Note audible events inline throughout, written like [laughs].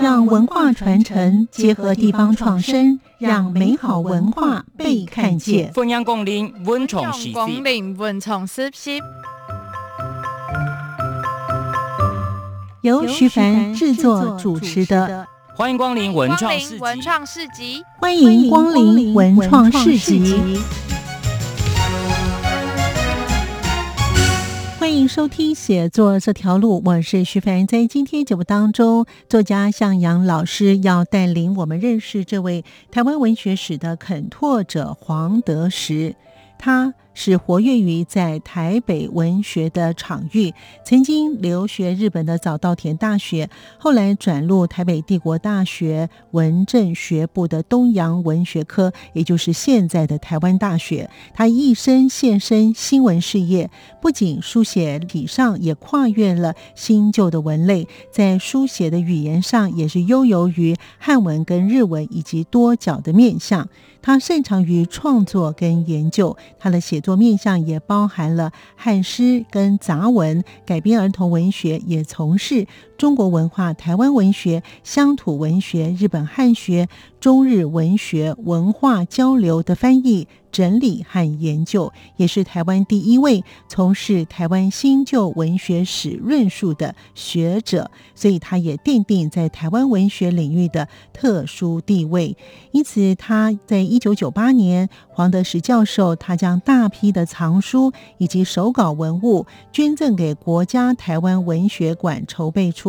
让文化传承结合地方创生，让美好文化被看见。欢迎光临文创时光事，临文创时事，由徐凡制作主持的，欢迎光临文创市集。临文创市集。欢迎光临文创市集。欢迎收听《写作这条路》，我是徐凡。在今天节目当中，作家向阳老师要带领我们认识这位台湾文学史的肯拓者黄德时。他是活跃于在台北文学的场域，曾经留学日本的早稻田大学，后来转入台北帝国大学文政学部的东洋文学科，也就是现在的台湾大学。他一生献身新闻事业，不仅书写体上也跨越了新旧的文类，在书写的语言上也是悠游于汉文跟日文以及多角的面向。他擅长于创作跟研究，他的写作面向也包含了汉诗跟杂文、改编儿童文学，也从事中国文化、台湾文学、乡土文学、日本汉学、中日文学文化交流的翻译、整理和研究，也是台湾第一位从事台湾新旧文学史论述的学者，所以他也奠定在台湾文学领域的特殊地位。因此，他在一九九八年，黄德石教授他将大批的藏书以及手稿文物捐赠给国家台湾文学馆筹备处，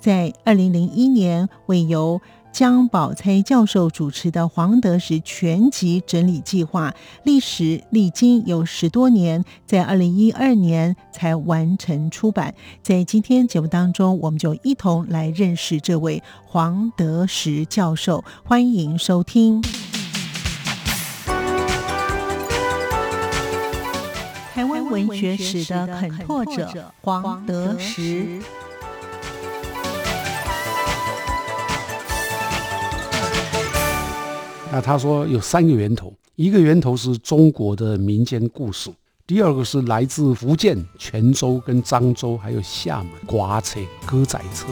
在二零零一年为由。江宝钗教授主持的黄德时全集整理计划，历时历经有十多年，在二零一二年才完成出版。在今天节目当中，我们就一同来认识这位黄德时教授，欢迎收听。台湾文学史的肯拓者黄德时。那他说有三个源头，一个源头是中国的民间故事，第二个是来自福建泉州跟漳州，还有厦门刮车歌仔册。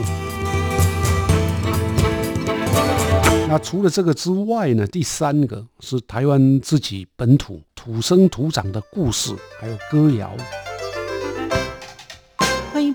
那除了这个之外呢，第三个是台湾自己本土土生土长的故事，还有歌谣。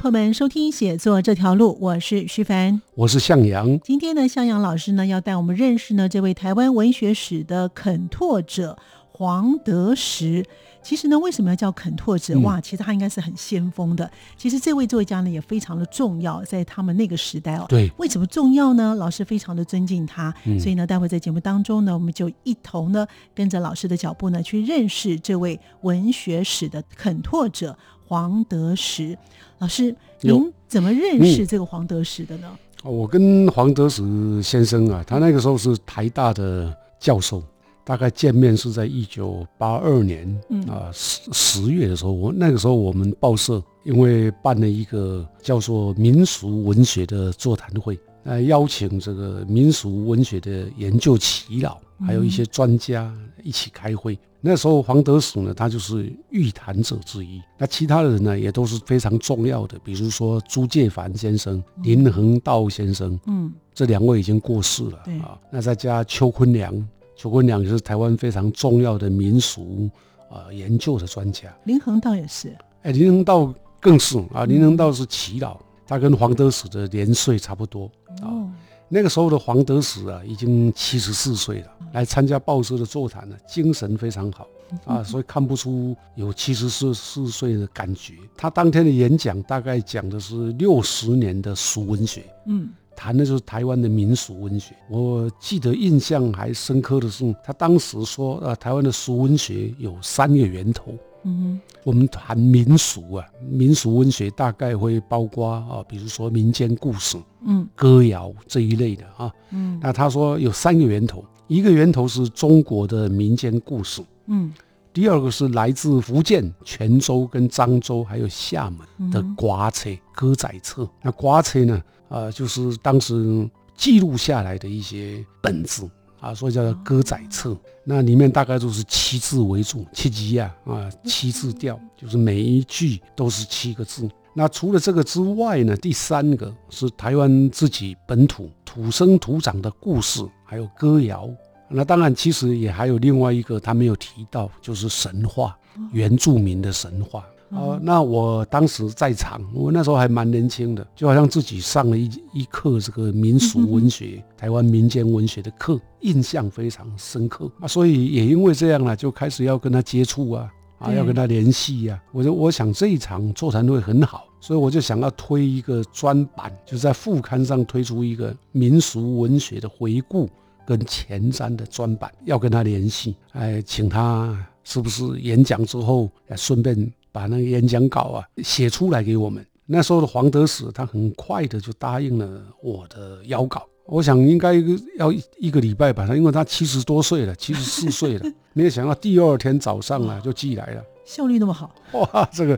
朋友们收听《写作这条路》，我是徐凡。我是向阳，今天呢，向阳老师呢要带我们认识呢这位台湾文学史的肯拓者黄德时。其实呢，为什么要叫肯拓者？嗯哇，其实他应该是很先锋的。其实这位作家呢也非常的重要，在他们那个时代哦。对，为什么重要呢？老师非常的尊敬他，嗯所以呢，待会在节目当中呢，我们就一同呢跟着老师的脚步呢去认识这位文学史的肯拓者黄德石。老师，您怎么认识这个黄德石的呢？我跟黄德石先生啊，他那个时候是台大的教授，大概见面是在一九八二年嗯。啊十十月的时候，我那个时候我们报社因为办了一个叫做民俗文学的座谈会，呃，邀请这个民俗文学的研究耆老，还有一些专家一起开会。那时候黄德时呢，他就是预谈者之一。那其他的人呢，也都是非常重要的，比如说朱介凡先生、林恒道先生，嗯这两位已经过世了对啊。那再加邱坤良，邱坤良也是台湾非常重要的民俗啊研究的专家。林恒道也是，哎，林恒道更是啊，林恒道是耆老，他跟黄德史的年岁差不多啊。哦，那个时候的黄德史啊，已经七十四岁了，来参加报社的座谈呢，精神非常好啊，所以看不出有七十四四岁的感觉。他当天的演讲大概讲的是六十年的俗文学，嗯谈的就是台湾的民俗文学。我记得印象还深刻的是，他当时说，呃，台湾的俗文学有三个源头。嗯我们谈民俗啊，民俗文学大概会包括啊，比如说民间故事、嗯歌谣这一类的啊。嗯那他说有三个源头，一个源头是中国的民间故事，嗯第二个是来自福建泉州跟漳州还有厦门的瓜车歌仔册。那瓜车呢，呃，就是当时记录下来的一些本子啊，所以叫做歌仔册。那里面大概都是七字为主，七级呀啊，七字调，就是每一句都是七个字。那除了这个之外呢，第三个是台湾自己本土土生土长的故事，还有歌谣。那当然，其实也还有另外一个他没有提到，就是神话，原住民的神话。哦，那我当时在场，我那时候还蛮年轻的，就好像自己上了一一课这个民俗文学、台湾民间文学的课，印象非常深刻啊。所以也因为这样呢，就开始要跟他接触啊。啊，要跟他联系呀！我就我想这一场座谈会很好，所以我就想要推一个专版，就在副刊上推出一个民俗文学的回顾跟前瞻的专版，要跟他联系，哎，请他是不是演讲之后，顺便把那个演讲稿啊写出来给我们。那时候的黄德史他很快的就答应了我的邀稿。我想应该要一个礼拜吧，他因为他七十多岁了，七十四岁了，[laughs] 没有想到第二天早上啊就寄来了，效率那么好，哇，这个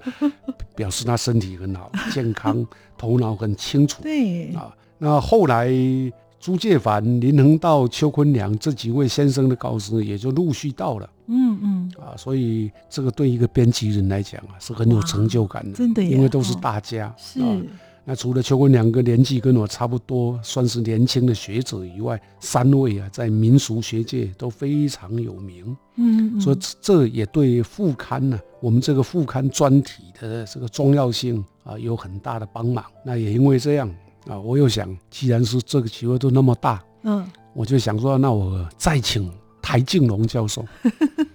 表示他身体很好，健康，[laughs] 头脑很清楚。对啊，那后来朱介凡、林恒道、邱坤良这几位先生的稿子也就陆续到了，嗯嗯，啊，所以这个对一个编辑人来讲啊是很有成就感的，真的，因为都是大家，是。那除了邱坤两个年纪跟我差不多，算是年轻的学者以外，三位啊，在民俗学界都非常有名。嗯，所以这也对副刊呢，我们这个副刊专题的这个重要性啊，有很大的帮忙。那也因为这样啊，我又想，既然是这个机会都那么大，嗯，我就想说，那我再请台静龙教授，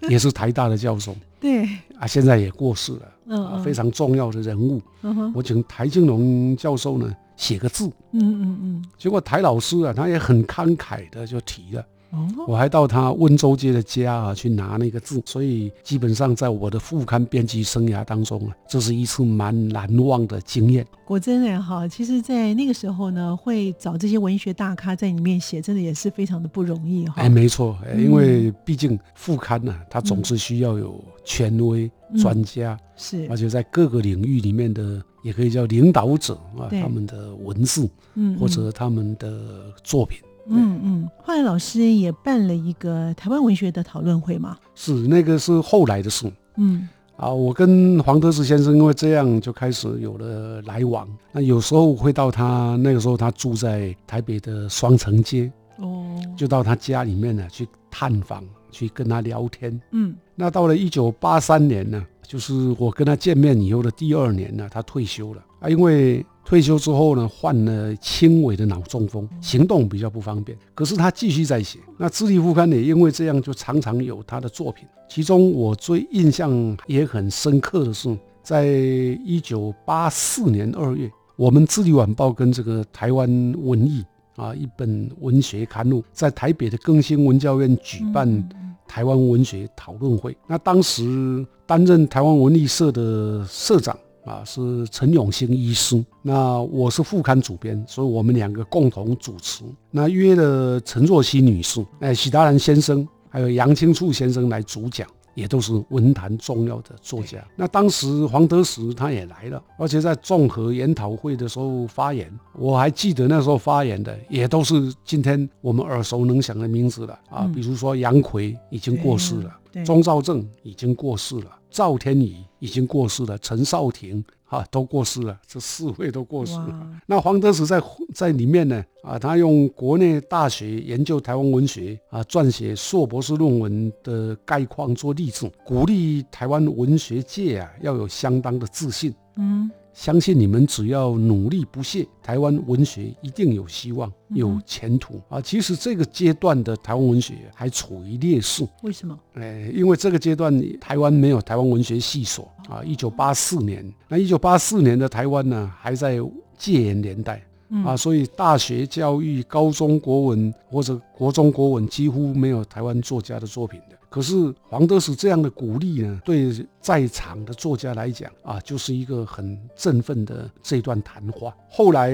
也是台大的教授。[laughs] 对啊，现在也过世了，嗯，非常重要的人物。嗯哼，我请台静龙教授呢写个字，嗯嗯嗯，结果台老师啊，他也很慷慨的就提了。哦，我还到他温州街的家啊去拿那个字，所以基本上在我的副刊编辑生涯当中啊，这是一次蛮难忘的经验。果真的哈，其实，在那个时候呢，会找这些文学大咖在里面写，真的也是非常的不容易哈。哎，没错，因为毕竟副刊呢，它总是需要有权威专家，是，而且在各个领域里面的，也可以叫领导者啊，他们的文字，嗯，或者他们的作品。嗯嗯，后来老师也办了一个台湾文学的讨论会嘛？是，那个是后来的事。嗯，啊，我跟黄德志先生因为这样就开始有了来往。那有时候会到他那个时候他住在台北的双城街，哦，就到他家里面呢去探访，去跟他聊天。嗯，那到了一九八三年呢，就是我跟他见面以后的第二年呢，他退休了啊，因为。退休之后呢，患了轻微的脑中风，行动比较不方便。可是他继续在写。那《智利副刊》也因为这样，就常常有他的作品。其中我最印象也很深刻的是，在一九八四年二月，我们《智利晚报》跟这个台湾文艺啊一本文学刊物，在台北的更新文教院举办台湾文学讨论会。那当时担任台湾文艺社的社长。啊，是陈永兴医师，那我是副刊主编，所以我们两个共同主持。那约了陈若曦女士、哎，许达兰先生，还有杨清处先生来主讲，也都是文坛重要的作家。那当时黄德时他也来了，而且在综合研讨会的时候发言，我还记得那时候发言的也都是今天我们耳熟能详的名字了啊，比如说杨奎已经过世了，钟兆正已经过世了。赵天宇已经过世了，陈少廷啊都过世了，这四位都过世了。那黄德时在在里面呢啊，他用国内大学研究台湾文学啊，撰写硕博士论文的概况做例子，鼓励台湾文学界啊要有相当的自信。嗯。相信你们只要努力不懈，台湾文学一定有希望、有前途啊！其实这个阶段的台湾文学还处于劣势，为什么？哎，因为这个阶段台湾没有台湾文学系所啊。一九八四年，那一九八四年的台湾呢，还在戒严年代啊，所以大学教育、高中国文或者国中国文几乎没有台湾作家的作品的。可是黄德史这样的鼓励呢，对在场的作家来讲啊，就是一个很振奋的这段谈话。后来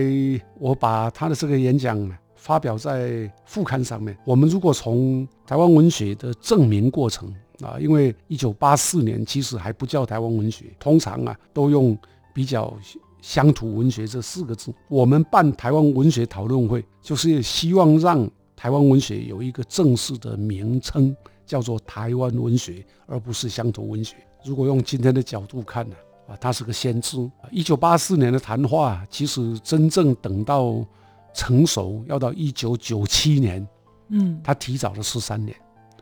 我把他的这个演讲发表在副刊上面。我们如果从台湾文学的证明过程啊，因为一九八四年其实还不叫台湾文学，通常啊都用比较乡土文学这四个字。我们办台湾文学讨论会，就是希望让台湾文学有一个正式的名称。叫做台湾文学，而不是乡土文学。如果用今天的角度看呢，啊，他是个先知。一九八四年的谈话，其实真正等到成熟，要到一九九七年，嗯，他提早了十三年。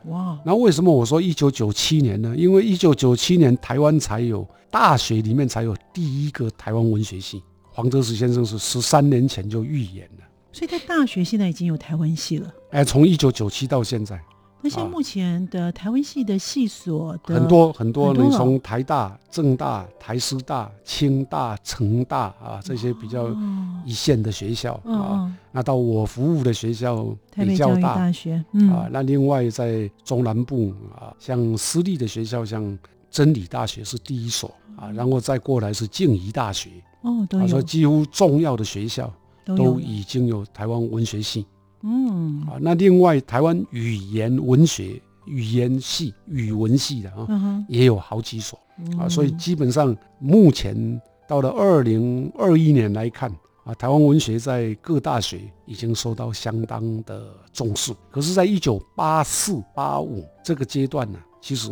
哇，那为什么我说一九九七年呢？因为一九九七年台湾才有大学里面才有第一个台湾文学系，黄德时先生是十三年前就预言了。所以在大学现在已经有台湾系了。哎，从一九九七到现在，那现在目前的台湾系的系所的很多很多，你从台大、政大、台师大、清大、成大啊这些比较哦一线的学校嗯啊，嗯，那到我服务的学校台北教育北交大大学，嗯。啊，那另外在中南部啊，像私立的学校，像真理大学是第一所啊，然后再过来是静宜大学，哦都啊，所有。以几乎重要的学校都都，已经有台湾文学系嗯啊。那另外台湾语言文学、语言系、语文系的啊，也有好几所啊，嗯所以基本上目前到了二零二一年来看啊，台湾文学在各大学已经受到相当的重视。可是，在一九八四、八五这个阶段呢，其实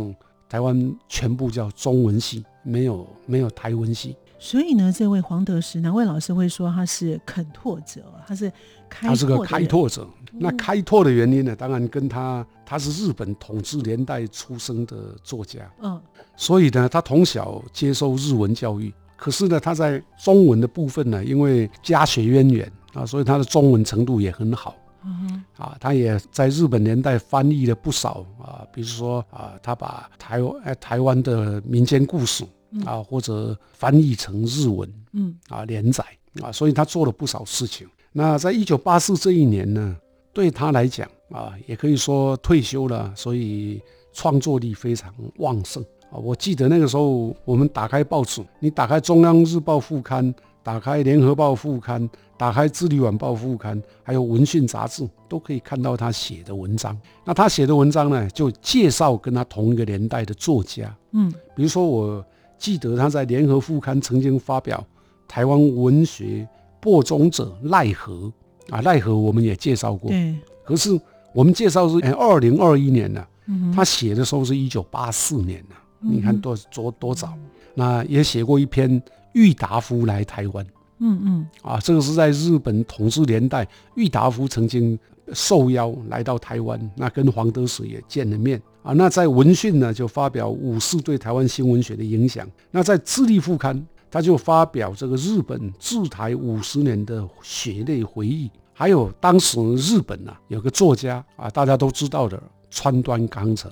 台湾全部叫中文系，没有没有台文系，所以呢，这位黄德时哪位老师会说他是肯拓者，他是开他是个开拓者。那开拓的原因呢，当然跟他他是日本统治年代出生的作家，嗯所以呢，他从小接受日文教育。可是呢，他在中文的部分呢，因为家学渊源啊，所以他的中文程度也很好嗯哼啊。他也在日本年代翻译了不少啊，比如说啊，他把台湾呃台湾的民间故事啊，或者翻译成日文嗯啊连载啊，所以他做了不少事情。那在一九八四这一年呢，对他来讲啊，也可以说退休了，所以创作力非常旺盛啊。我记得那个时候，我们打开报纸，你打开中央日报副刊，打开联合报副刊，打开智利晚报副刊，还有文讯杂志，都可以看到他写的文章。那他写的文章呢，就介绍跟他同一个年代的作家，嗯比如说，我记得他在联合副刊曾经发表台湾文学播种者奈何啊，奈何我们也介绍过。对，可是我们介绍是哎二零二一年呢、嗯他写的时候是一九八四年呢、嗯你看多多多早。那也写过一篇郁达夫来台湾。嗯嗯。啊，这个是在日本统治年代，郁达夫曾经受邀来到台湾，那跟黄德水也见了面啊。那在文讯呢，就发表武士对台湾新文学的影响。那在智利副刊，他就发表这个日本治台五十年的血泪回忆。还有当时日本啊，有个作家啊，大家都知道的川端康成，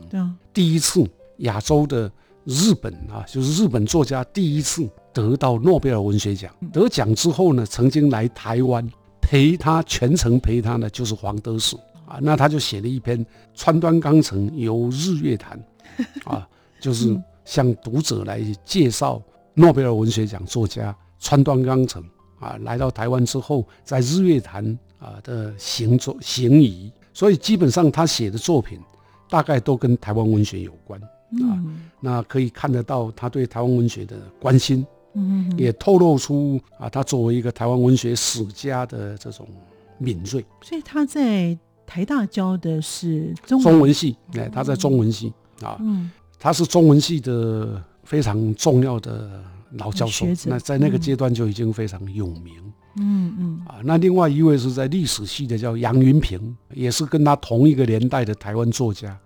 第一次亚洲的日本啊，就是日本作家第一次得到诺贝尔文学奖。得奖之后呢，曾经来台湾陪他全程陪他呢就是黄德时啊，那他就写了一篇《川端康成游日月潭 [laughs]》啊，就是向读者来介绍诺贝尔文学奖作家川端康成啊，来到台湾之后，在日月潭啊的行走行仪，所以基本上他写的作品大概都跟台湾文学有关。嗯那可以看得到他对台湾文学的关心，嗯嗯，也透露出啊，他作为一个台湾文学史家的这种敏锐。所以他在台大教的是中中文系，哎，他在中文系啊，嗯。他是中文系的非常重要的老教授那在那个嗯。阶段就已经非常有名。嗯嗯。啊，那另外一位是在历史系的，叫杨云平，也是跟他同一个年代的台湾作家。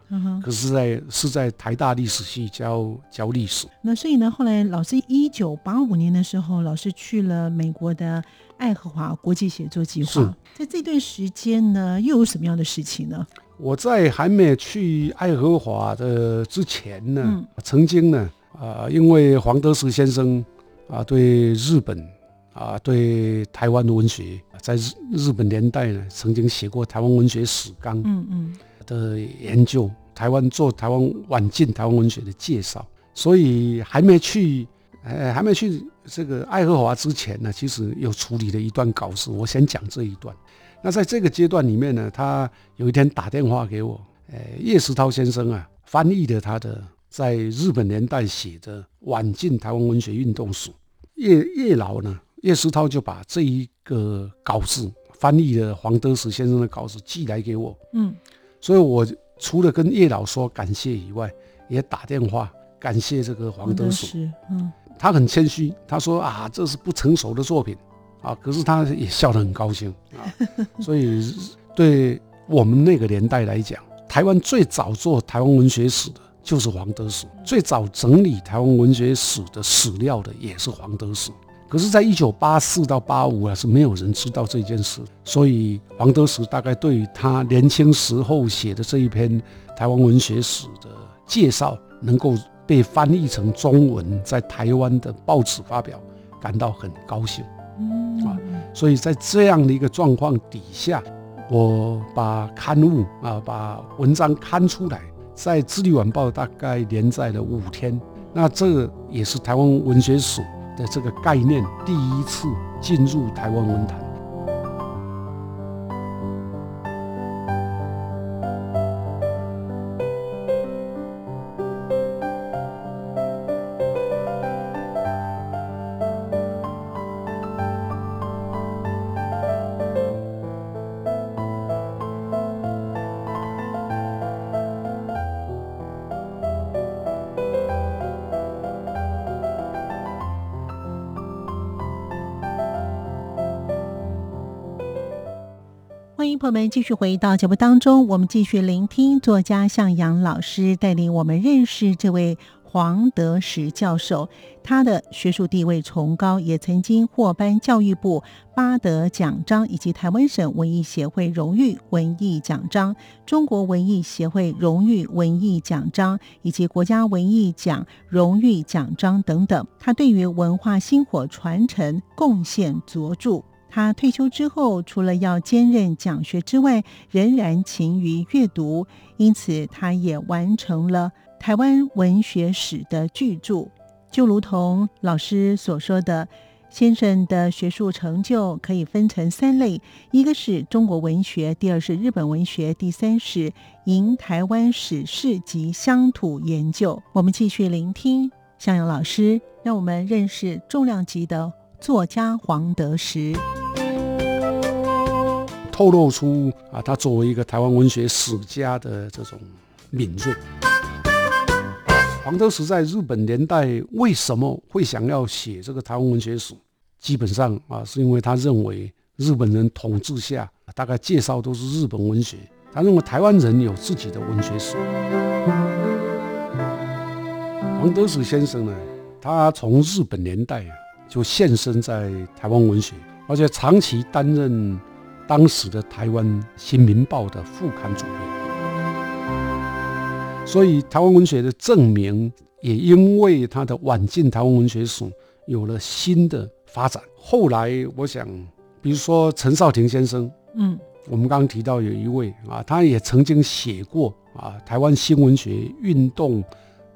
可是在是在台大历史系教教历史。那所以呢，后来老师一九八五年的时候，老师去了美国的爱荷华国际写作计划。在这段时间呢，又有什么样的事情呢？我在还没去爱荷华的之前呢，嗯曾经呢，啊、因为黄德时先生啊、对日本啊、对台湾的文学，在日日本年代呢，曾经写过《台湾文学史纲》嗯嗯的研究，台湾做台湾晚近台湾文学的介绍，所以还没去，呃，还没去这个爱荷华之前呢，其实有处理了一段稿子，我先讲这一段。那在这个阶段里面呢，他有一天打电话给我，呃，叶石涛先生啊，翻译了他的在日本年代写的《晚近台湾文学运动史》。叶叶老呢，叶石涛就把这一个稿子翻译了黄德时先生的稿子寄来给我，嗯所以我除了跟叶老说感谢以外，也打电话感谢这个黄德时。嗯他很谦虚，他说啊，这是不成熟的作品啊，可是他也笑得很高兴啊。[laughs] 所以对我们那个年代来讲，台湾最早做台湾文学史的就是黄德史，最早整理台湾文学史的史料的也是黄德史。可是，在一九八四到八五啊，是没有人知道这件事，所以黄德时大概对于他年轻时候写的这一篇台湾文学史的介绍，能够被翻译成中文，在台湾的报纸发表，感到很高兴。嗯啊，所以在这样的一个状况底下，我把刊物啊，把文章刊出来，在《智利晚报》大概连载了五天，那这也是台湾文学史。的这个概念第一次进入台湾文坛。朋友们继续回到节目当中，我们继续聆听作家向阳老师带领我们认识这位黄德石教授。他的学术地位崇高，也曾经获颁教育部八德奖章，以及台湾省文艺协会荣誉文艺奖章、中国文艺协会荣誉文艺奖章以及国家文艺奖荣誉奖章等等。他对于文化薪火传承贡献卓著。他退休之后，除了要兼任讲学之外，仍然勤于阅读，因此他也完成了台湾文学史的巨著。就如同老师所说的，先生的学术成就可以分成三类：一个是中国文学，第二是日本文学，第三是迎台湾史事及乡土研究。我们继续聆听向阳老师，让我们认识重量级的作家黄德时。透露出啊，他作为一个台湾文学史家的这种敏锐。黄德时在日本年代为什么会想要写这个台湾文学史？基本上啊，是因为他认为日本人统治下，大概介绍都是日本文学，他认为台湾人有自己的文学史。黄德时先生呢，他从日本年代就现身在台湾文学，而且长期担任。当时的台湾《新民报》的副刊主编，所以台湾文学的证明也因为他的晚进台湾文学史有了新的发展。后来，我想，比如说陈少廷先生，嗯，我们刚刚提到有一位啊，他也曾经写过啊台湾新文学运动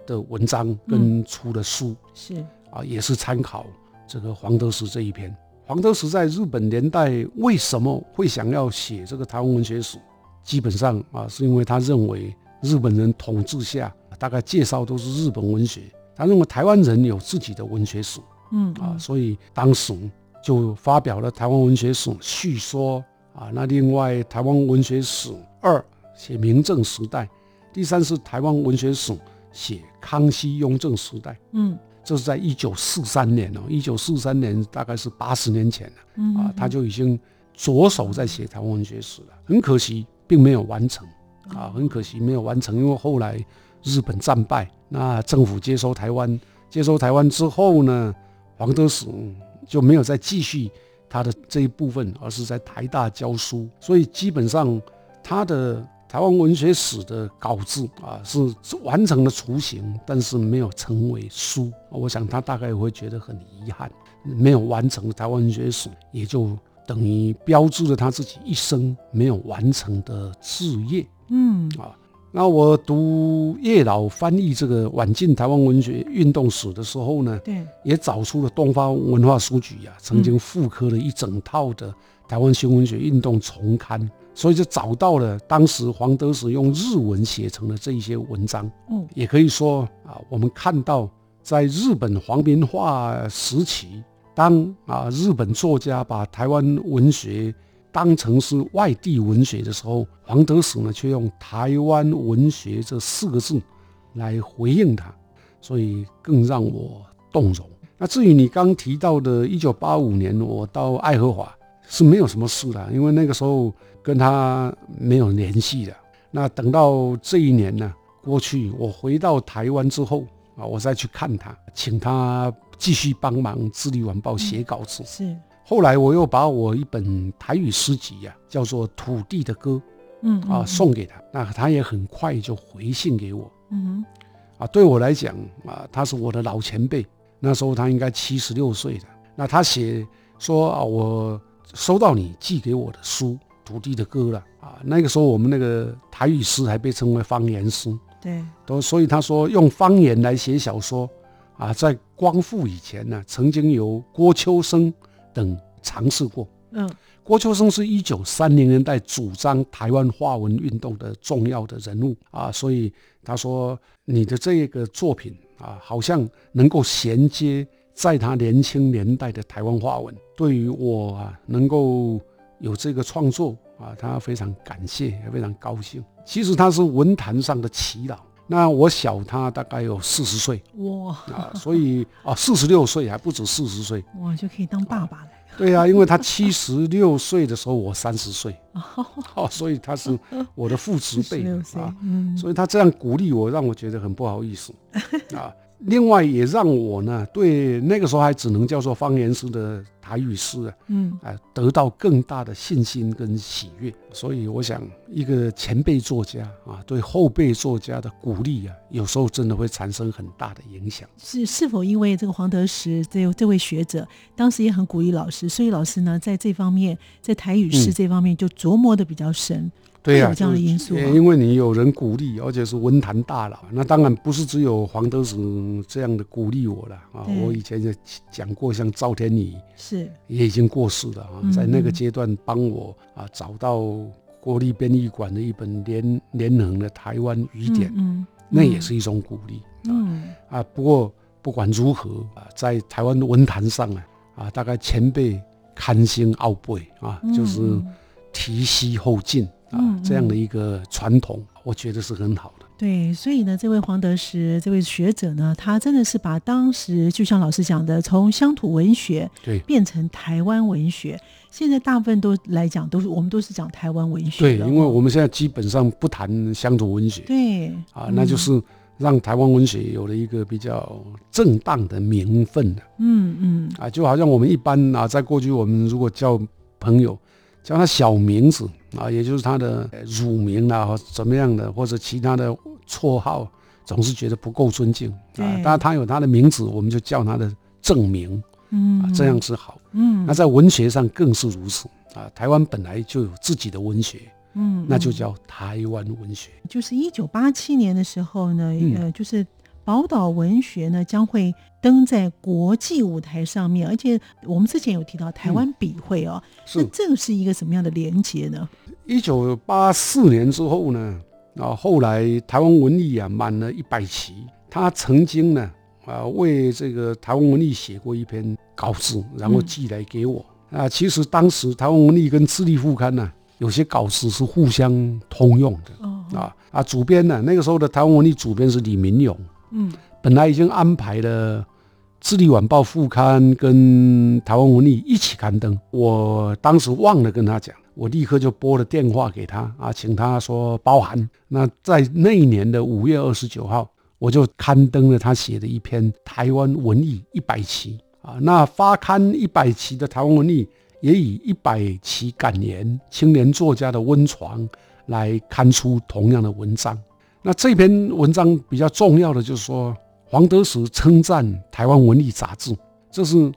的文章跟出的书，是啊，也是参考这个黄德时这一篇。黄德时在日本年代为什么会想要写这个台湾文学史？基本上啊，是因为他认为日本人统治下，大概介绍都是日本文学，他认为台湾人有自己的文学史，嗯啊，所以当时就发表了《台湾文学史叙说》啊。那另外《台湾文学史二》写明正时代，第三是《台湾文学史》写康熙、雍正时代，嗯。这是在一九四三年哦，一九四三年大概是八十年前了，啊，他就已经着手在写台湾文学史了。很可惜，并没有完成，啊，很可惜没有完成，因为后来日本战败，那政府接收台湾，接收台湾之后呢，黄德时就没有再继续他的这一部分，而是在台大教书，所以基本上他的。台湾文学史的稿子啊，是完成了雏形，但是没有成为书。我想他大概会觉得很遗憾，没有完成台湾文学史，也就等于标志了他自己一生没有完成的事业。嗯啊，那我读叶老翻译这个晚近台湾文学运动史的时候呢，对，也找出了东方文化书局呀曾经复刻了一整套的台湾新文学运动重刊。所以就找到了当时黄德时用日文写成的这一些文章，嗯，也可以说啊，我们看到在日本皇民化时期，当啊日本作家把台湾文学当成是外地文学的时候，黄德时呢却用台湾文学这四个字来回应他，所以更让我动容。那至于你刚提到的1985年，我到爱荷华是没有什么事的，因为那个时候跟他没有联系了。那等到这一年呢过去，我回到台湾之后啊，我再去看他，请他继续帮忙《智利晚报》写稿子。是，后来我又把我一本台语诗集呀、叫做《土地的歌》嗯啊送给他，那他也很快就回信给我。嗯啊，对我来讲啊，他是我的老前辈，那时候他应该七十六岁了。那他写说啊，我收到你寄给我的书《土地的歌》了啊。那个时候我们那个台语诗还被称为方言诗，对，都所以他说用方言来写小说啊，在光复以前呢，曾经由郭秋生等尝试过。嗯郭秋生是一九三零年代主张台湾话文运动的重要的人物啊，所以他说你的这个作品啊，好像能够衔接在他年轻年代的台湾话文。对于我啊，能够有这个创作啊，他非常感谢，也非常高兴。其实他是文坛上的奇老，那我小他大概有四十岁哇啊，所以啊，四十六岁还不止四十岁。哇就可以当爸爸了。对呀、因为他七十六岁的时候，我三十岁，哦，哦，所以他是我的父 [laughs] 执辈啊，，嗯，所以他这样鼓励我，让我觉得很不好意思啊。另外也让我呢，对那个时候还只能叫做方言诗的台语诗啊，嗯啊，得到更大的信心跟喜悦。所以我想，一个前辈作家啊，对后辈作家的鼓励啊，有时候真的会产生很大的影响。是是否因为这个黄德时这这位学者当时也很鼓励老师，所以老师呢在这方面，在台语诗嗯这方面就琢磨的比较深。对呀、会有这样的因素因为你有人鼓励，而且是文坛大佬，那当然不是只有黄德时这样的鼓励我了啊。我以前也讲过，像赵天宇是，也已经过世了啊嗯，在那个嗯阶段帮我啊找到国立编译馆的一本联联横的台湾语典，嗯，嗯那也是一种鼓励嗯。啊。不过不管如何啊，在台湾的文坛上啊啊，大概前辈堪兴傲背啊，嗯就是嗯。提膝后进啊嗯这样的一个传统，我觉得是很好的。对，所以呢，这位黄德时这位学者呢，他真的是把当时就像老师讲的，从乡土文学对。变成台湾文学。现在大部分都来讲，都是我们都是讲台湾文学对，因为哦我们现在基本上不谈乡土文学。对啊，那就是让台湾文学有了一个比较正当的名分了嗯嗯。啊，就好像我们一般啊，在过去我们如果叫朋友叫他小名字啊，也就是他的呃乳名啊，或怎么样的，或者其他的绰号，总是觉得不够尊敬啊。当然他有他的名字，我们就叫他的正名嗯啊，这样是好。嗯那在文学上更是如此啊，台湾本来就有自己的文学，嗯那就嗯叫台湾文学。就是一九八七年的时候呢，嗯呃，就是宝岛文学呢将会登在国际舞台上面，而且我们之前有提到台湾笔会哦，那是。这个是一个什么样的连接呢？一九八四年之后呢，啊，后来台湾文艺啊满了一百期，他曾经呢啊为这个台湾文艺写过一篇稿子，然后嗯寄来给我。啊，其实当时台湾文艺跟智利副刊呢、有些稿子是互相通用的哦，啊啊，主编呢那个时候的台湾文艺主编是李明勇，嗯。本来已经安排了《智利晚报》副刊跟台湾文艺一起刊登，我当时忘了跟他讲，我立刻就拨了电话给他啊，请他说包涵。那在那一年的五月二十九号，我就刊登了他写的一篇《台湾文艺一百期》啊。那发刊一百期的台湾文艺，也以一百期感言青年作家的温床来刊出同样的文章。那这篇文章比较重要的就是说，黄德时称赞台湾文艺杂志，这是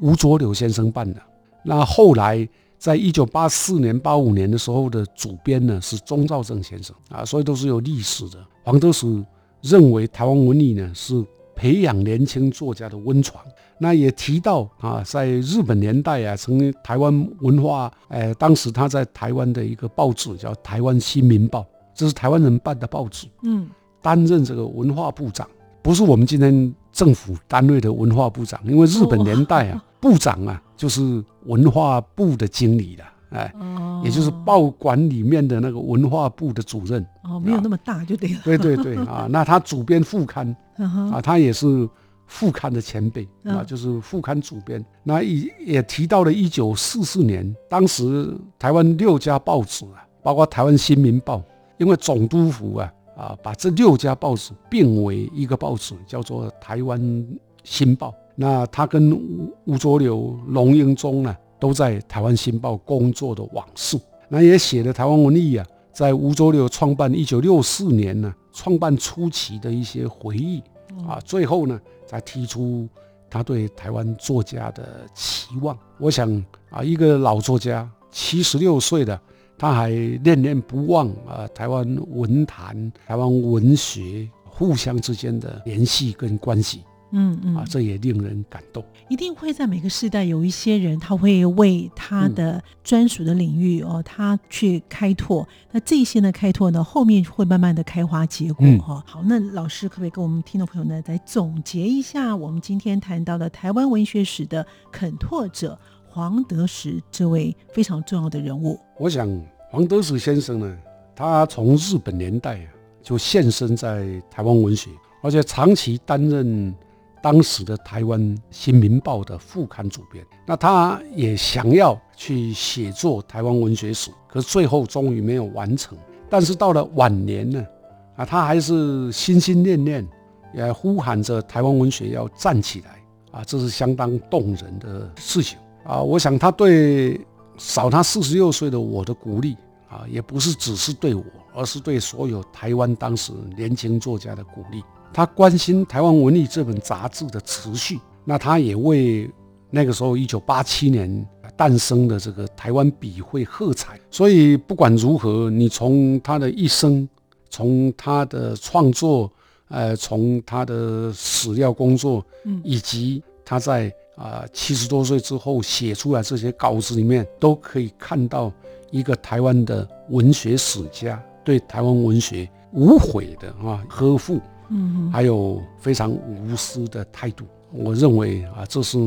吴浊流先生办的。那后来在一九八四年、八五年的时候的主编呢是钟兆正先生啊，所以都是有历史的。黄德时认为台湾文艺呢是培养年轻作家的温床。那也提到啊，在日本年代啊，曾经台湾文化，呃，当时他在台湾的一个报纸叫《台湾新民报》，这是台湾人办的报纸。嗯担任这个文化部长，不是我们今天政府单位的文化部长，因为日本年代啊，部长啊就是文化部的经理了，哎，哦，也就是报馆里面的那个文化部的主任。哦，没有那么大就对了。对对对啊，[laughs] 那他主编副刊嗯啊，他也是副刊的前辈嗯啊，就是副刊主编。那也也提到了一九四四年，当时台湾六家报纸啊，包括台湾新民报，因为总督府啊啊把这六家报纸并为一个报纸，叫做台湾新报。那他跟吴吴浊流、龙应忠呢，都在台湾新报工作的往事。那也写了台湾文艺啊，在吴浊流创办一九六四年呢，创办初期的一些回忆啊，最后呢，才提出他对台湾作家的期望。我想啊，一个老作家，七十六岁的，他还念念不忘啊，台湾文坛、台湾文学互相之间的联系跟关系嗯嗯啊，这也令人感动。一定会在每个时代有一些人，他会为他的专属的领域哦，他去开拓。那这些呢，开拓呢，后面会慢慢的开花结果嗯哈、好，那老师可不可以跟我们听众朋友呢，来总结一下我们今天谈到的台湾文学史的肯拓者黄德时这位非常重要的人物？我想黄德时先生呢，他从日本年代啊就现身在台湾文学，而且长期担任当时的台湾《新民报》的副刊主编。那他也想要去写作台湾文学史，可是最后终于没有完成。但是到了晚年呢，啊，他还是心心念念，也呼喊着台湾文学要站起来啊，这是相当动人的事情啊。我想他对少他四十六岁的我的鼓励啊，也不是只是对我，而是对所有台湾当时年轻作家的鼓励。他关心《台湾文艺》这本杂志的持续，那他也为那个时候一九八七年诞生的这个台湾笔会喝彩。所以不管如何，你从他的一生，从他的创作，呃，从他的史料工作，嗯以及他在啊七十多岁之后写出来这些稿子里面，都可以看到一个台湾的文学史家对台湾文学无悔的啊呵护。嗯还有非常无私的态度。我认为啊，这是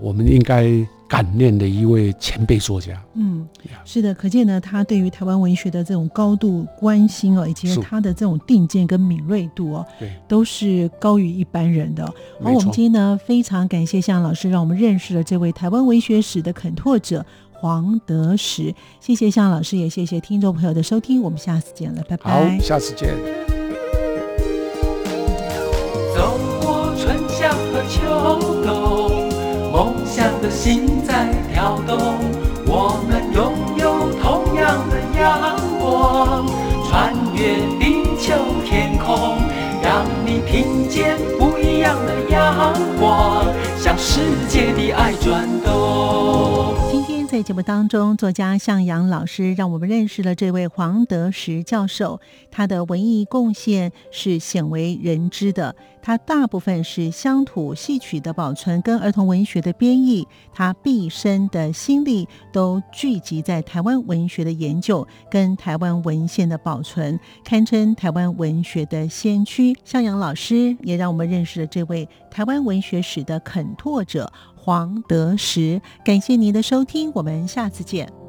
我们应该感念的一位前辈作家。嗯，是的，可见呢，他对于台湾文学的这种高度关心哦，以及他的这种定见跟敏锐度哦，对，都是高于一般人的。而我们今天呢，非常感谢向老师，让我们认识了这位台湾文学史的垦拓者黄德石。谢谢向老师，也谢谢听众朋友的收听，我们下次见了，拜拜好拜，。下次见。走过春夏和秋冬，样的心在跳动。我们拥有同样的阳光，穿越地球天空，让你听见不一样的阳光，向世界的爱。在节目当中，作家向阳老师让我们认识了这位黄德石教授。他的文艺贡献是鲜为人知的，他大部分是乡土戏曲的保存跟儿童文学的编译，他毕生的心力都聚集在台湾文学的研究跟台湾文献的保存，堪称台湾文学的先驱。向阳老师也让我们认识了这位台湾文学史的垦拓者黄德时。感谢您的收听，我们下次见。